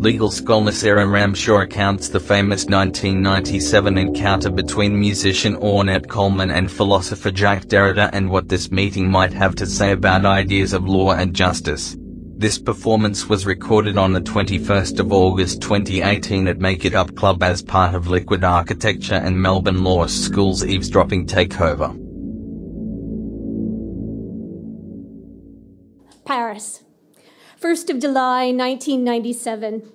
Legal scholar Sarah Ramshaw recounts the famous 1997 encounter between musician Ornette Coleman and philosopher Jacques Derrida and what this meeting might have to say about ideas of law and justice. This performance was recorded on the 21st of August 2018 at Make It Up Club as part of Liquid Architecture and Melbourne Law School's eavesdropping takeover. Paris, 1st of July 1997.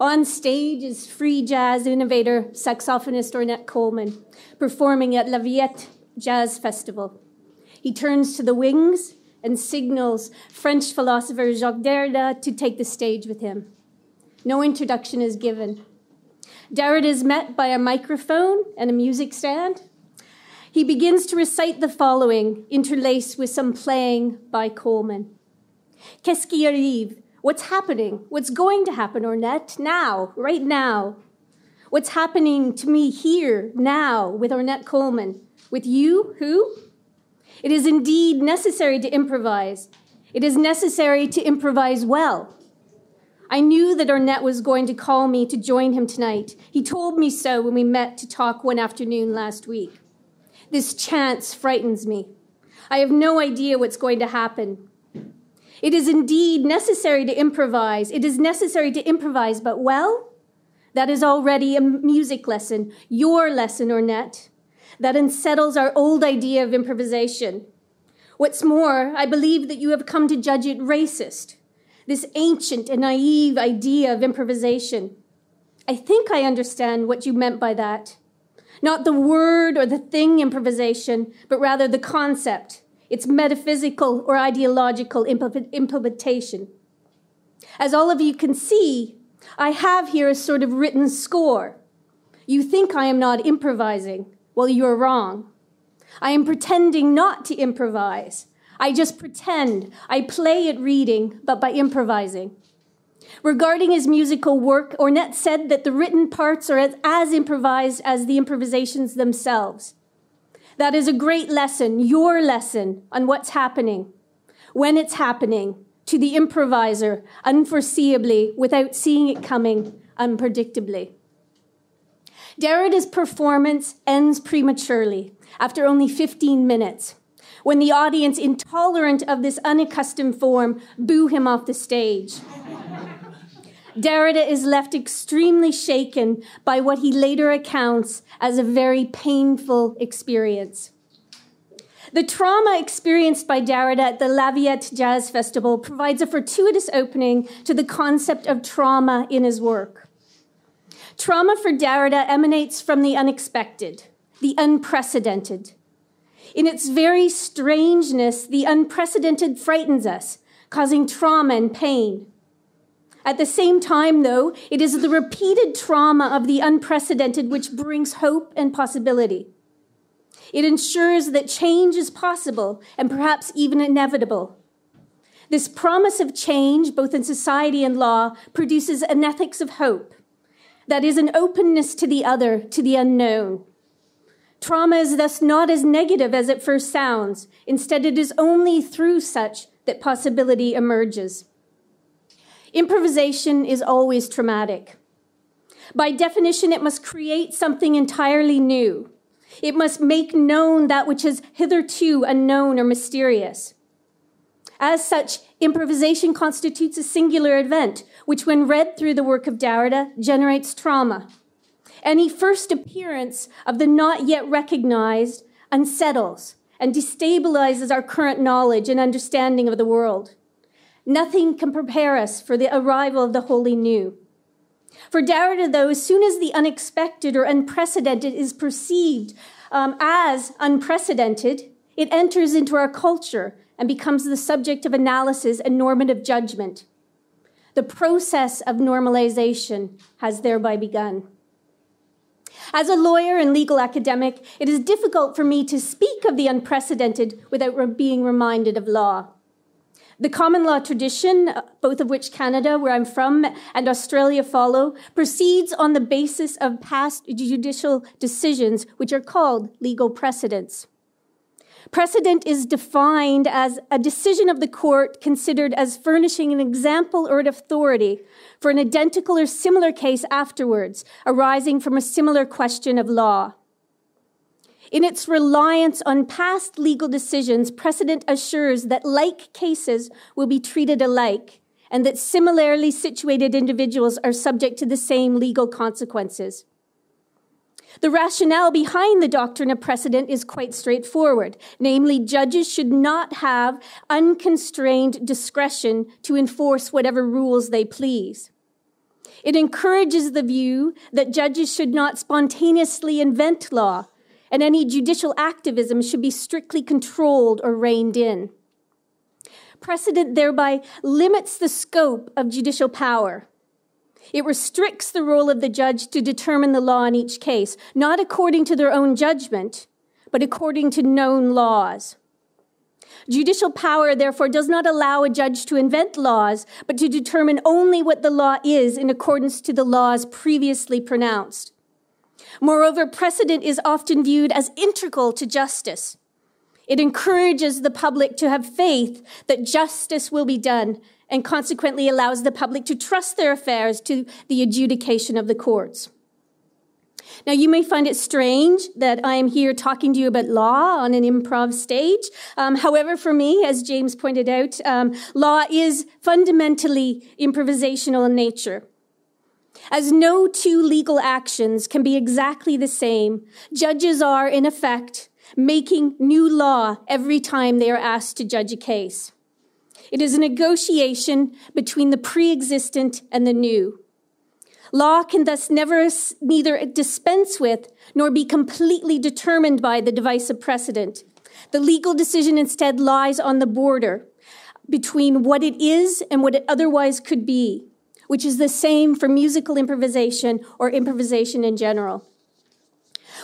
On stage is free jazz innovator, saxophonist Ornette Coleman, performing at La Villette Jazz Festival. He turns to the wings and signals French philosopher Jacques Derrida to take the stage with him. No introduction is given. Derrida is met by a microphone and a music stand. He begins to recite the following, interlaced with some playing by Coleman. Qu'est-ce qui arrive? What's happening? What's going to happen, Ornette? Now, right now. What's happening to me here, now, with Ornette Coleman? With you, who? It is indeed necessary to improvise. It is necessary to improvise well. I knew that Ornette was going to call me to join him tonight. He told me so when we met to talk one afternoon last week. This chance frightens me. I have no idea what's going to happen. It is indeed necessary to improvise. It is necessary to improvise, but well, that is already a music lesson, your lesson, Ornette that unsettles our old idea of improvisation. What's more, I believe that you have come to judge it racist, this ancient and naive idea of improvisation. I think I understand what you meant by that. Not the word or the thing improvisation, but rather the concept, its metaphysical or ideological implementation. As all of you can see, I have here a sort of written score. You think I am not improvising. Well, you're wrong. I am pretending not to improvise. I just pretend. I play at reading, but by improvising. Regarding his musical work, Ornette said that the written parts are as, as, improvised as the improvisations themselves. That is a great lesson, your lesson, on what's happening, when it's happening, to the improviser, unforeseeably, without seeing it coming, unpredictably. Derrida's performance ends prematurely after only 15 minutes when the audience, intolerant of this unaccustomed form, boo him off the stage. Derrida is left extremely shaken by what he later accounts as a very painful experience. The trauma experienced by Derrida at the La Villette Jazz Festival provides a fortuitous opening to the concept of trauma in his work. Trauma for Derrida emanates from the unexpected, the unprecedented. In its very strangeness, the unprecedented frightens us, causing trauma and pain. At the same time, though, it is the repeated trauma of the unprecedented which brings hope and possibility. It ensures that change is possible and perhaps even inevitable. This promise of change, both in society and law, produces an ethics of hope that is an openness to the other, to the unknown. Trauma is thus not as negative as it first sounds. Instead, it is only through such that possibility emerges. Improvisation is always traumatic. By definition, it must create something entirely new. It must make known that which is hitherto unknown or mysterious. As such, improvisation constitutes a singular event, which, when read through the work of Derrida, generates trauma. Any first appearance of the not yet recognized unsettles and destabilizes our current knowledge and understanding of the world. Nothing can prepare us for the arrival of the wholly new. For Derrida, though, as soon as the unexpected or unprecedented is perceived um, as unprecedented, it enters into our culture and becomes the subject of analysis and normative judgment. The process of normalization has thereby begun. As a lawyer and legal academic, it is difficult for me to speak of the unprecedented without being reminded of law. The common law tradition, uh, both of which Canada, where I'm from, and Australia follow, proceeds on the basis of past judicial decisions, which are called legal precedents. Precedent is defined as a decision of the court considered as furnishing an example or an authority for an identical or similar case afterwards, arising from a similar question of law. In its reliance on past legal decisions, precedent assures that like cases will be treated alike and that similarly situated individuals are subject to the same legal consequences. The rationale behind the doctrine of precedent is quite straightforward. Namely, judges should not have unconstrained discretion to enforce whatever rules they please. It encourages the view that judges should not spontaneously invent law, and any judicial activism should be strictly controlled or reined in. Precedent thereby limits the scope of judicial power it restricts the role of the judge to determine the law in each case, not according to their own judgment, but according to known laws. Judicial power, therefore, does not allow a judge to invent laws, but to determine only what the law is in accordance to the laws previously pronounced. Moreover, precedent is often viewed as integral to justice. It encourages the public to have faith that justice will be done and consequently allows the public to trust their affairs to the adjudication of the courts. Now, you may find it strange that I am here talking to you about law on an improv stage. Um, however, for me, as James pointed out, um, law is fundamentally improvisational in nature. As no two legal actions can be exactly the same, judges are, in effect, making new law every time they are asked to judge a case. It is a negotiation between the pre-existent and the new. Law can thus never neither dispense with nor be completely determined by the device of precedent. The legal decision instead lies on the border between what it is and what it otherwise could be, which is the same for musical improvisation or improvisation in general.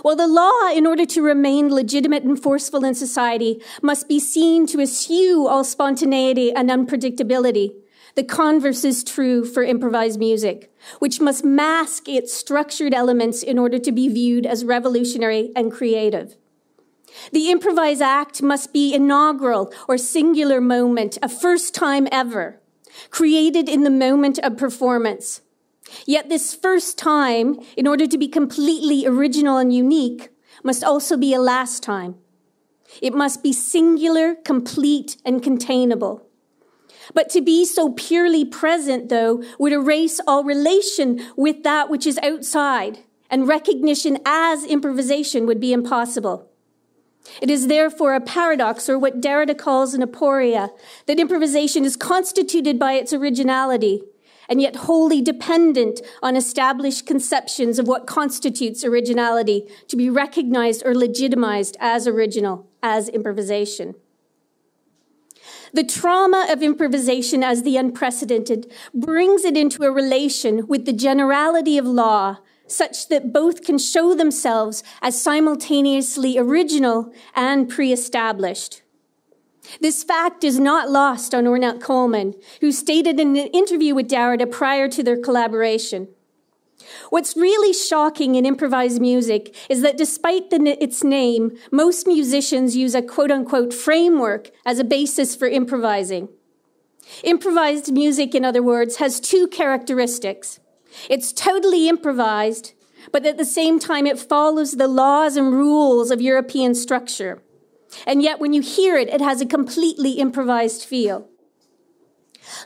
Well, the law, in order to remain legitimate and forceful in society, must be seen to eschew all spontaneity and unpredictability. The converse is true for improvised music, which must mask its structured elements in order to be viewed as revolutionary and creative. The improvised act must be inaugural or singular moment, a first time ever, created in the moment of performance. Yet this first time, in order to be completely original and unique, must also be a last time. It must be singular, complete, and containable. But to be so purely present, though, would erase all relation with that which is outside, and recognition as improvisation would be impossible. It is therefore a paradox, or what Derrida calls an aporia, that improvisation is constituted by its originality, and yet wholly dependent on established conceptions of what constitutes originality to be recognized or legitimized as original, as improvisation. The trauma of improvisation as the unprecedented brings it into a relation with the generality of law such that both can show themselves as simultaneously original and pre-established. This fact is not lost on Ornette Coleman, who stated in an interview with Derrida prior to their collaboration. What's really shocking in improvised music is that despite the, its name, most musicians use a quote unquote framework as a basis for improvising. Improvised music, in other words, has two characteristics. It's totally improvised, but at the same time, it follows the laws and rules of European structure. And yet, when you hear it, it has a completely improvised feel.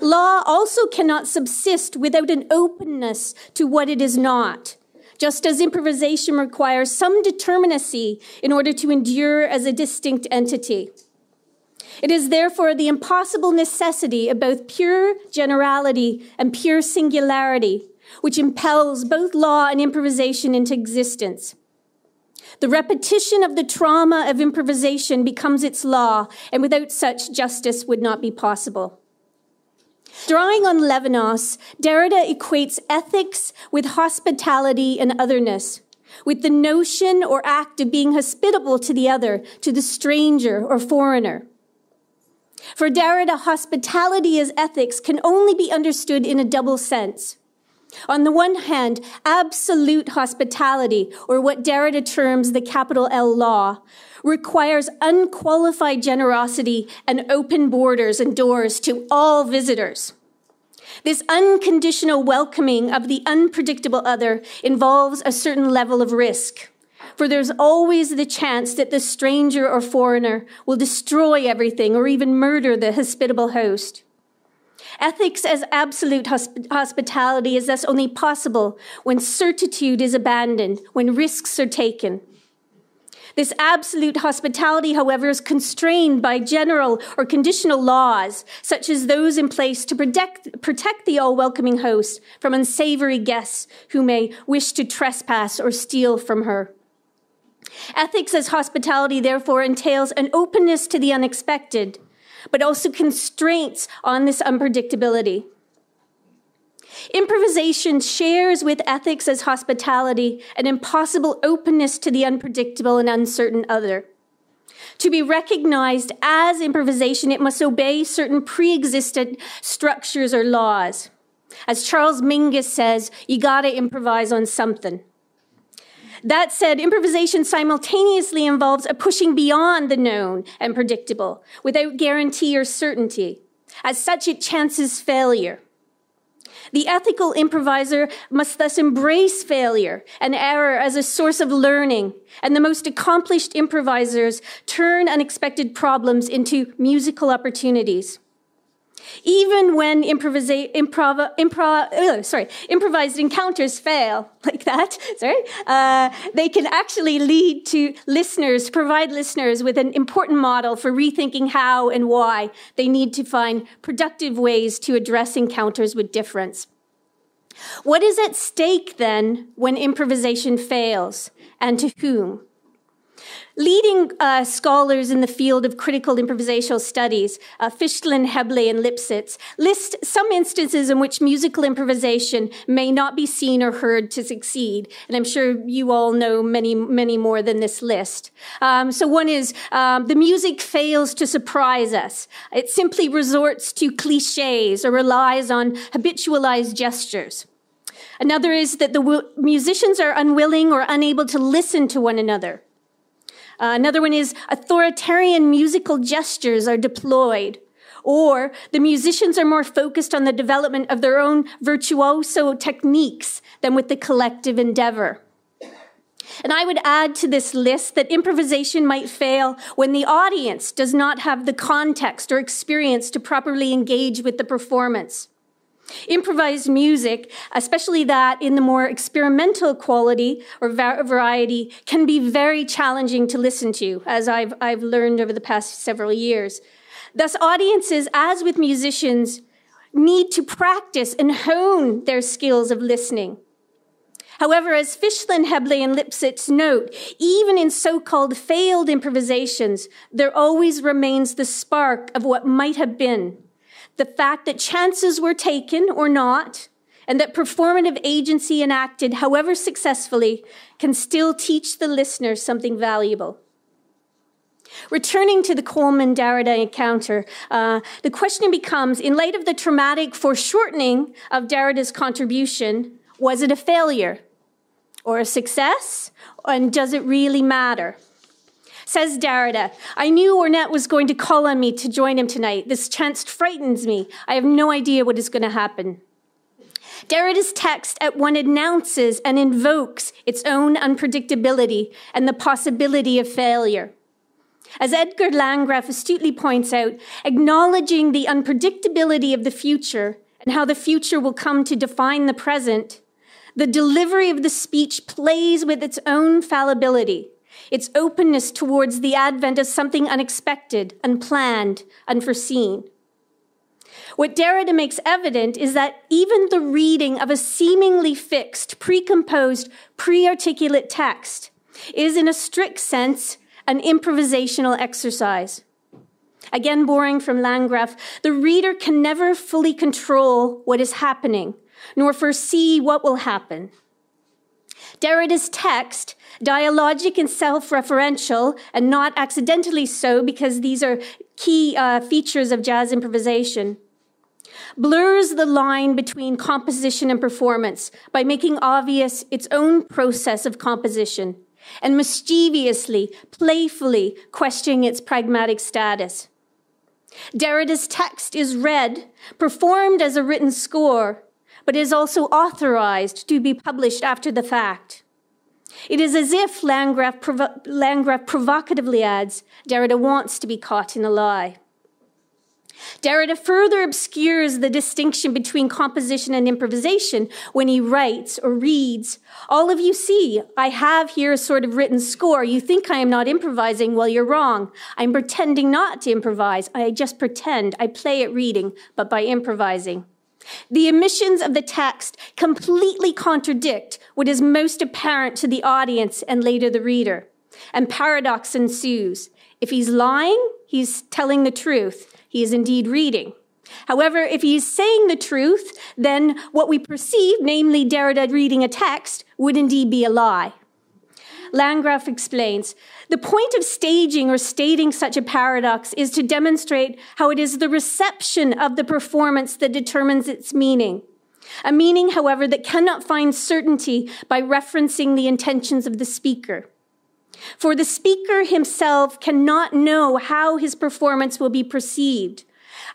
Law also cannot subsist without an openness to what it is not, just as improvisation requires some determinacy in order to endure as a distinct entity. It is therefore the impossible necessity of both pure generality and pure singularity which impels both law and improvisation into existence. The repetition of the trauma of improvisation becomes its law, and without such, justice would not be possible. Drawing on Levinas, Derrida equates ethics with hospitality and otherness, with the notion or act of being hospitable to the other, to the stranger or foreigner. For Derrida, hospitality as ethics can only be understood in a double sense. On the one hand, absolute hospitality, or what Derrida terms the capital L law, requires unqualified generosity and open borders and doors to all visitors. This unconditional welcoming of the unpredictable other involves a certain level of risk, for there's always the chance that the stranger or foreigner will destroy everything or even murder the hospitable host. Ethics as absolute hosp- hospitality is thus only possible when certitude is abandoned, when risks are taken. This absolute hospitality, however, is constrained by general or conditional laws, such as those in place to protect, protect the all welcoming host from unsavory guests who may wish to trespass or steal from her. Ethics as hospitality, therefore, entails an openness to the unexpected, but also constraints on this unpredictability. Improvisation shares with ethics as hospitality an impossible openness to the unpredictable and uncertain other. To be recognized as improvisation, it must obey certain pre existent structures or laws. As Charles Mingus says, you gotta improvise on something. That said, improvisation simultaneously involves a pushing beyond the known and predictable without guarantee or certainty. As such, it chances failure. The ethical improviser must thus embrace failure and error as a source of learning, and the most accomplished improvisers turn unexpected problems into musical opportunities. Even when improvisa- improv- improv- uh, sorry, improvised encounters fail like that, sorry, uh, they can actually lead to listeners, provide listeners with an important model for rethinking how and why they need to find productive ways to address encounters with difference. What is at stake then when improvisation fails, and to whom? Leading uh, scholars in the field of critical improvisational studies, uh, Fischlin, Heble, and Lipsitz, list some instances in which musical improvisation may not be seen or heard to succeed. And I'm sure you all know many, many more than this list. Um, so one is um, the music fails to surprise us. It simply resorts to cliches or relies on habitualized gestures. Another is that the musicians are unwilling or unable to listen to one another. Uh, another one is authoritarian musical gestures are deployed. Or the musicians are more focused on the development of their own virtuoso techniques than with the collective endeavor. And I would add to this list that improvisation might fail when the audience does not have the context or experience to properly engage with the performance. Improvised music, especially that in the more experimental quality or variety, can be very challenging to listen to, as I've, I've learned over the past several years. Thus, audiences, as with musicians, need to practice and hone their skills of listening. However, as Fischlin, Heble, and Lipsitz note, even in so-called failed improvisations, there always remains the spark of what might have been the fact that chances were taken or not, and that performative agency enacted, however successfully, can still teach the listener something valuable. Returning to the Coleman Derrida encounter, uh, the question becomes in light of the traumatic foreshortening of Derrida's contribution, was it a failure or a success? And does it really matter? Says Derrida, I knew Ornette was going to call on me to join him tonight. This chance frightens me. I have no idea what is going to happen. Derrida's text at one announces and invokes its own unpredictability and the possibility of failure. As Edgar Landgraf astutely points out, acknowledging the unpredictability of the future and how the future will come to define the present, the delivery of the speech plays with its own fallibility its openness towards the advent of something unexpected, unplanned, unforeseen. What Derrida makes evident is that even the reading of a seemingly fixed, precomposed, pre-articulate text is in a strict sense an improvisational exercise. Again, borrowing from Landgraf, the reader can never fully control what is happening, nor foresee what will happen. Derrida's text, dialogic and self-referential, and not accidentally so because these are key uh, features of jazz improvisation, blurs the line between composition and performance by making obvious its own process of composition and mischievously, playfully questioning its pragmatic status. Derrida's text is read, performed as a written score, but is also authorized to be published after the fact. It is as if Landgraf, provo- Landgraf provocatively adds, Derrida wants to be caught in a lie. Derrida further obscures the distinction between composition and improvisation when he writes or reads. All of you see, I have here a sort of written score. You think I am not improvising? Well, you're wrong. I'm pretending not to improvise. I just pretend. I play at reading, but by improvising. The omissions of the text completely contradict what is most apparent to the audience and later the reader. And paradox ensues. If he's lying, he's telling the truth he is indeed reading. However, if he is saying the truth, then what we perceive, namely Derrida reading a text, would indeed be a lie. Landgraf explains the point of staging or stating such a paradox is to demonstrate how it is the reception of the performance that determines its meaning. A meaning, however, that cannot find certainty by referencing the intentions of the speaker. For the speaker himself cannot know how his performance will be perceived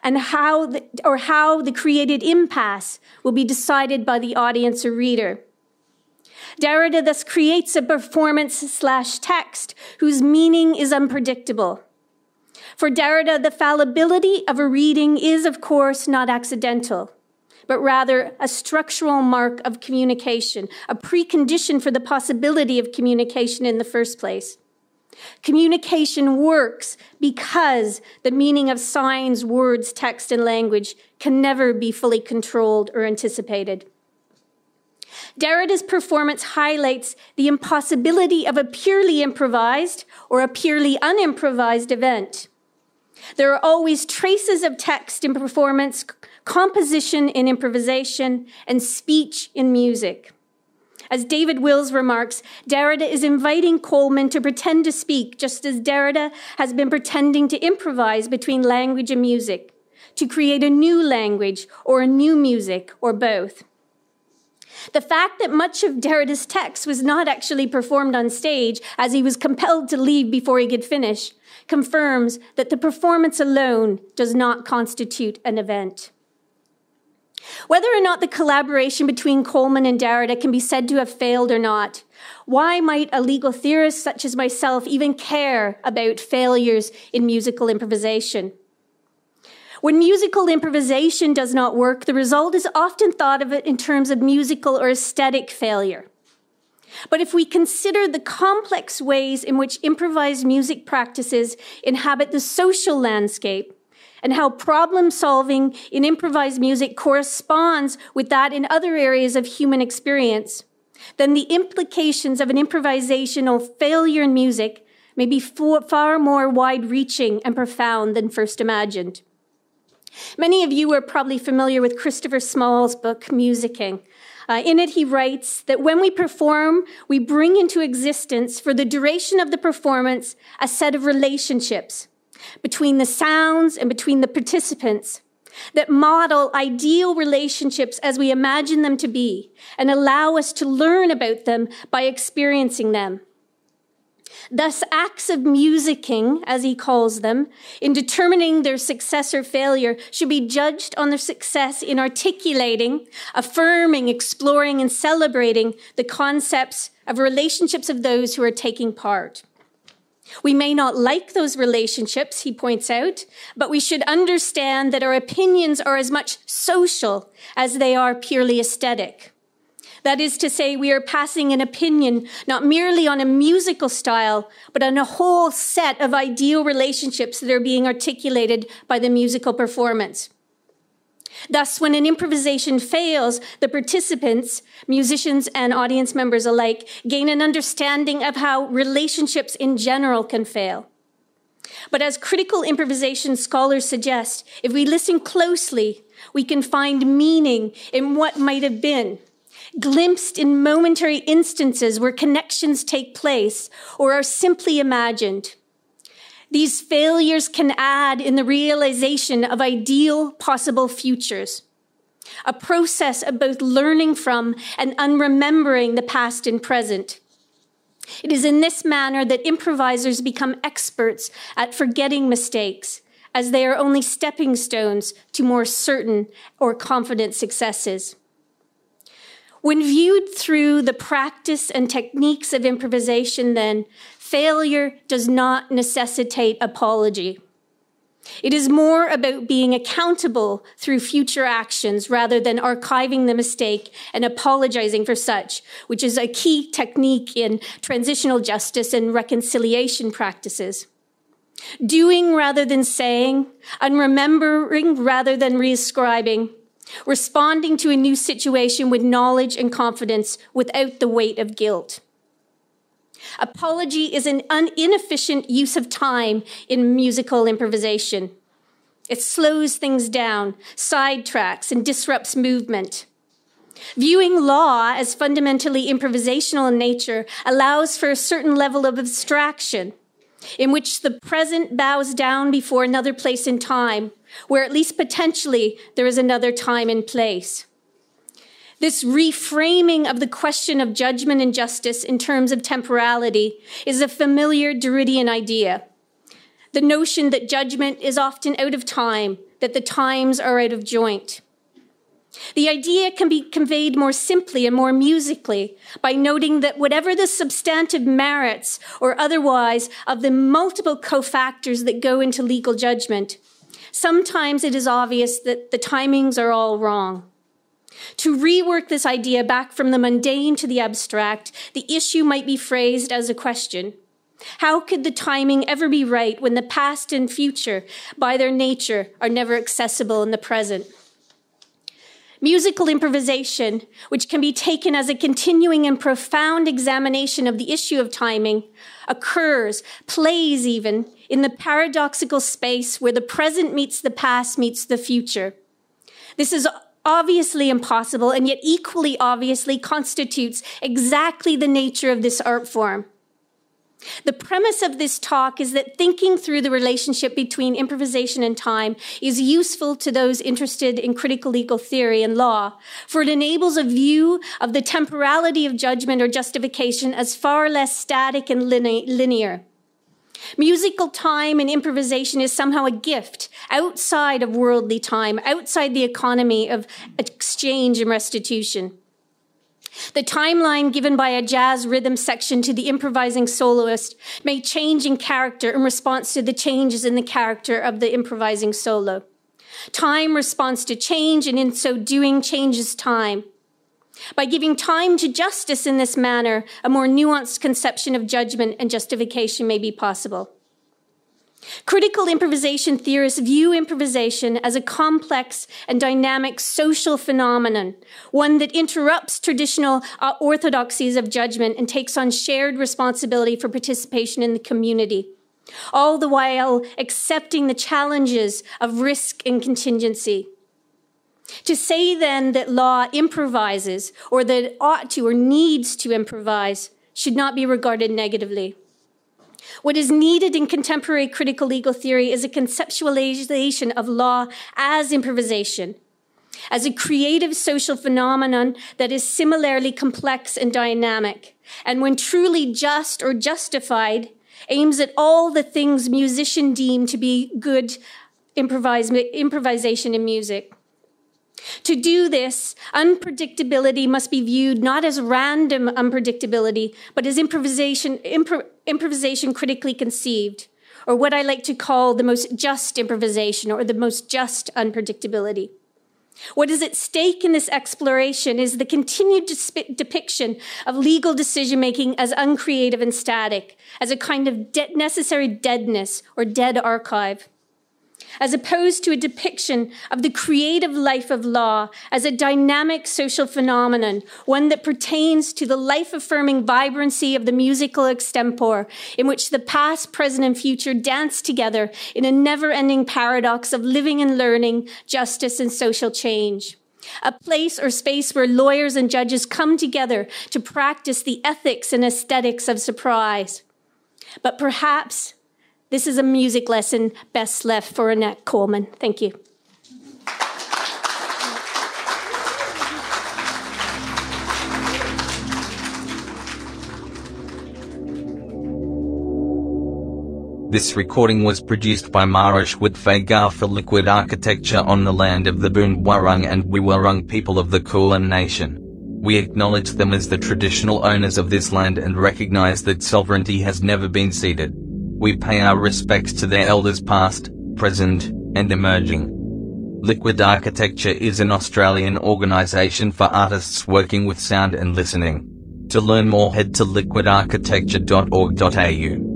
and how the, or how the created impasse will be decided by the audience or reader. Derrida thus creates a performance slash text whose meaning is unpredictable. For Derrida, the fallibility of a reading is, of course, not accidental but rather a structural mark of communication, a precondition for the possibility of communication in the first place. Communication works because the meaning of signs, words, text, and language can never be fully controlled or anticipated. Derrida's performance highlights the impossibility of a purely improvised or a purely unimprovised event. There are always traces of text in performance composition in improvisation, and speech in music. As David Wills remarks, Derrida is inviting Coleman to pretend to speak, just as Derrida has been pretending to improvise between language and music, to create a new language or a new music or both. The fact that much of Derrida's text was not actually performed on stage, as he was compelled to leave before he could finish, confirms that the performance alone does not constitute an event. Whether or not the collaboration between Coleman and Derrida can be said to have failed or not, why might a legal theorist such as myself even care about failures in musical improvisation? When musical improvisation does not work, the result is often thought of it in terms of musical or aesthetic failure. But if we consider the complex ways in which improvised music practices inhabit the social landscape, and how problem solving in improvised music corresponds with that in other areas of human experience, then the implications of an improvisational failure in music may be far more wide reaching and profound than first imagined. Many of you are probably familiar with Christopher Small's book, Musicking. Uh, in it, he writes that when we perform, we bring into existence for the duration of the performance a set of relationships between the sounds and between the participants that model ideal relationships as we imagine them to be and allow us to learn about them by experiencing them. Thus, acts of musicking, as he calls them, in determining their success or failure, should be judged on their success in articulating, affirming, exploring, and celebrating the concepts of relationships of those who are taking part. We may not like those relationships, he points out, but we should understand that our opinions are as much social as they are purely aesthetic. That is to say, we are passing an opinion not merely on a musical style, but on a whole set of ideal relationships that are being articulated by the musical performance. Thus, when an improvisation fails, the participants, musicians and audience members alike, gain an understanding of how relationships in general can fail. But as critical improvisation scholars suggest, if we listen closely, we can find meaning in what might have been, glimpsed in momentary instances where connections take place or are simply imagined. These failures can add in the realization of ideal possible futures, a process of both learning from and unremembering the past and present. It is in this manner that improvisers become experts at forgetting mistakes, as they are only stepping stones to more certain or confident successes. When viewed through the practice and techniques of improvisation, then, failure does not necessitate apology. It is more about being accountable through future actions rather than archiving the mistake and apologizing for such, which is a key technique in transitional justice and reconciliation practices. Doing rather than saying, unremembering rather than reascribing, responding to a new situation with knowledge and confidence without the weight of guilt. Apology is an inefficient use of time in musical improvisation. It slows things down, sidetracks, and disrupts movement. Viewing law as fundamentally improvisational in nature allows for a certain level of abstraction in which the present bows down before another place in time, where at least potentially there is another time and place. This reframing of the question of judgment and justice in terms of temporality is a familiar Derridian idea. The notion that judgment is often out of time, that the times are out of joint. The idea can be conveyed more simply and more musically by noting that whatever the substantive merits or otherwise of the multiple cofactors that go into legal judgment, sometimes it is obvious that the timings are all wrong. To rework this idea back from the mundane to the abstract, the issue might be phrased as a question. How could the timing ever be right when the past and future, by their nature, are never accessible in the present? Musical improvisation, which can be taken as a continuing and profound examination of the issue of timing, occurs, plays even, in the paradoxical space where the present meets the past meets the future. This is obviously impossible and yet equally obviously constitutes exactly the nature of this art form. The premise of this talk is that thinking through the relationship between improvisation and time is useful to those interested in critical legal theory and law, for it enables a view of the temporality of judgment or justification as far less static and linear. Musical time and improvisation is somehow a gift outside of worldly time, outside the economy of exchange and restitution. The timeline given by a jazz rhythm section to the improvising soloist may change in character in response to the changes in the character of the improvising solo. Time responds to change, and in so doing, changes time. By giving time to justice in this manner, a more nuanced conception of judgment and justification may be possible. Critical improvisation theorists view improvisation as a complex and dynamic social phenomenon, one that interrupts traditional uh, orthodoxies of judgment and takes on shared responsibility for participation in the community, all the while accepting the challenges of risk and contingency. To say then that law improvises or that it ought to or needs to improvise should not be regarded negatively. What is needed in contemporary critical legal theory is a conceptualization of law as improvisation, as a creative social phenomenon that is similarly complex and dynamic, and when truly just or justified, aims at all the things musicians deem to be good improvisation in music. To do this, unpredictability must be viewed not as random unpredictability, but as improvisation, impro- improvisation critically conceived, or what I like to call the most just improvisation or the most just unpredictability. What is at stake in this exploration is the continued depiction of legal decision making as uncreative and static, as a kind of de- necessary deadness or dead archive as opposed to a depiction of the creative life of law as a dynamic social phenomenon, one that pertains to the life affirming vibrancy of the musical extempore, in which the past, present, and future dance together in a never ending paradox of living and learning, justice, and social change. A place or space where lawyers and judges come together to practice the ethics and aesthetics of surprise. But perhaps This is a music lesson best left for Ornette Coleman. Thank you. This recording was produced by Marish Whitfagar for Liquid Architecture on the land of the Boonwurrung and Woiwurrung people of the Kulin Nation. We acknowledge them as the traditional owners of this land and recognize that sovereignty has never been ceded. We pay our respects to their elders past, present, and emerging. Liquid Architecture is an Australian organization for artists working with sound and listening. To learn more head to liquidarchitecture.org.au.